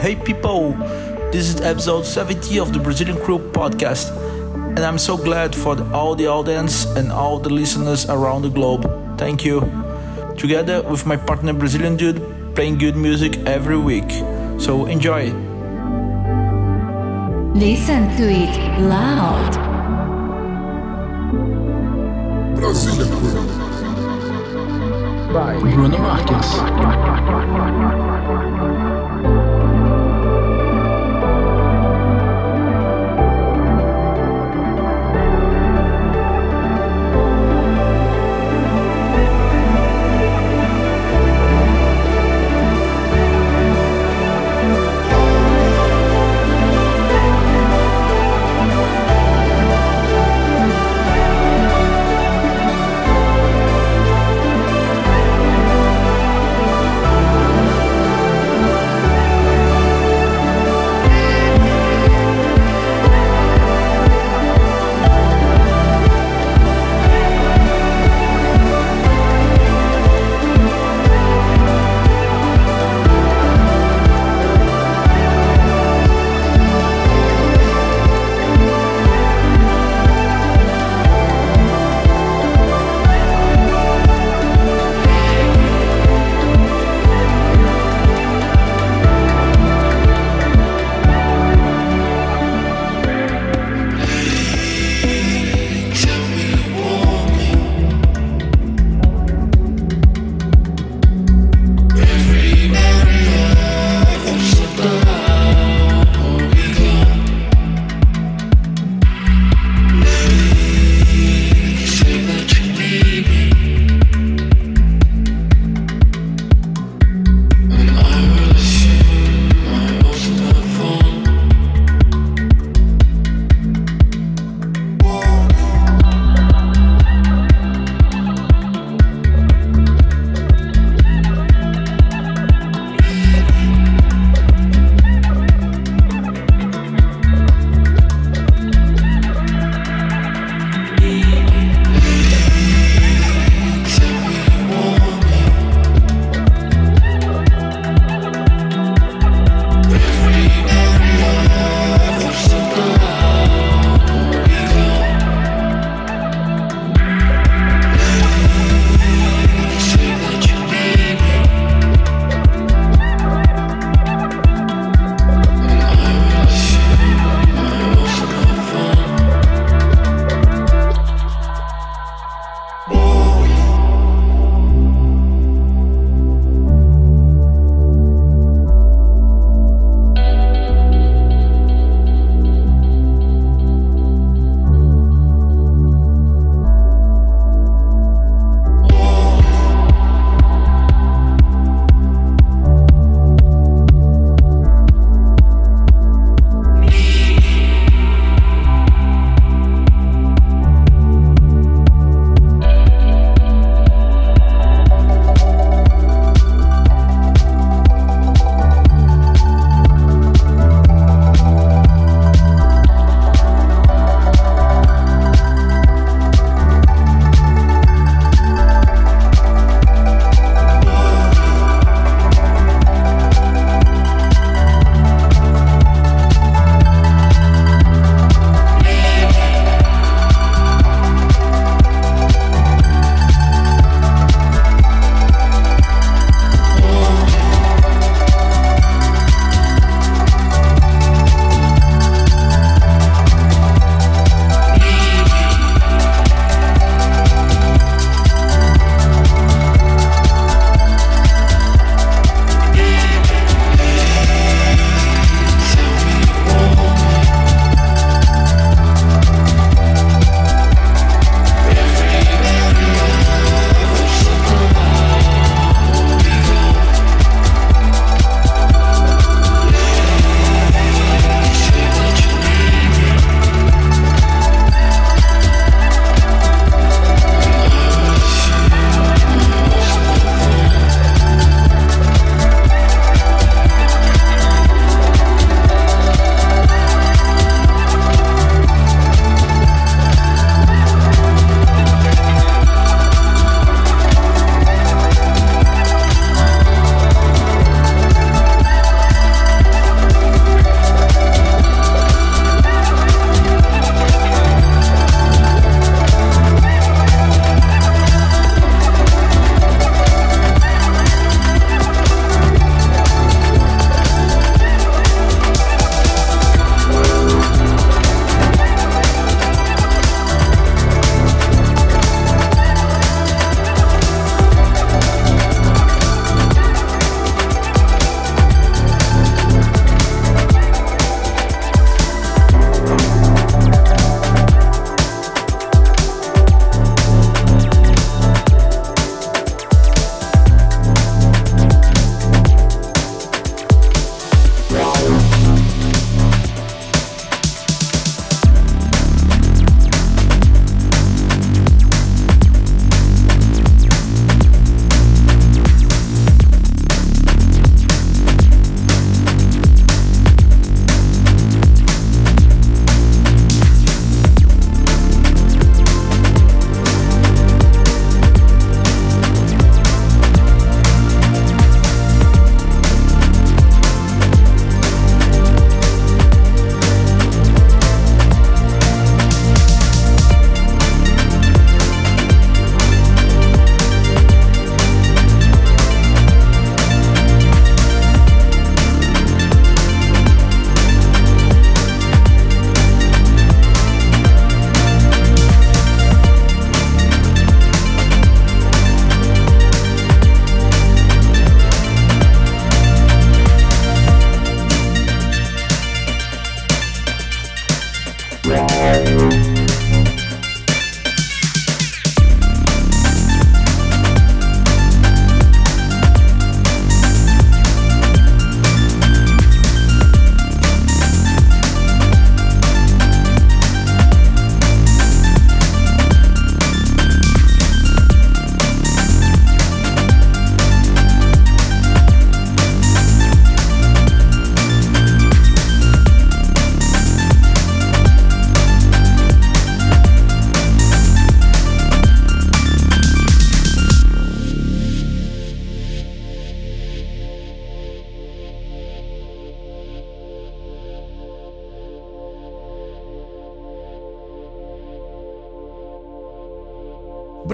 Hey people, this is episode 70 of the Brazilian Crew podcast, and I'm so glad for all the audience and all the listeners around the globe. Thank you. Together with my partner Brazilian dude, playing good music every week. So enjoy. Listen to it loud. Brazilian Crew. By Bruno Marques.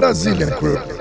Brazilian crew.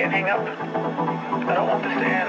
Can't hang up. I don't want this to end.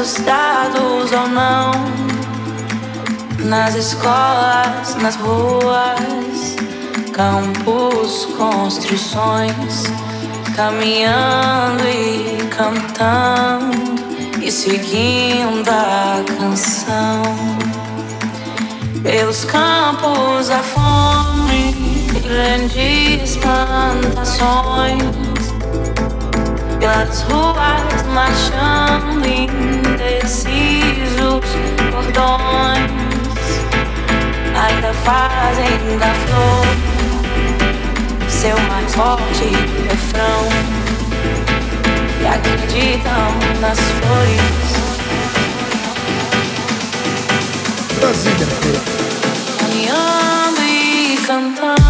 Assustados ou não. Nas escolas, nas ruas, campos, construções, caminhando e cantando e seguindo a canção. Pelos campos a fome, grandes plantações pelas ruas marchando indecisos cordões. Ainda fazem da flor seu mais forte refrão. E acreditam nas flores. Brasília caminhando e cantando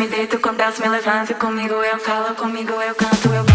me deito, com Deus me levanto. Comigo eu falo, comigo eu canto, eu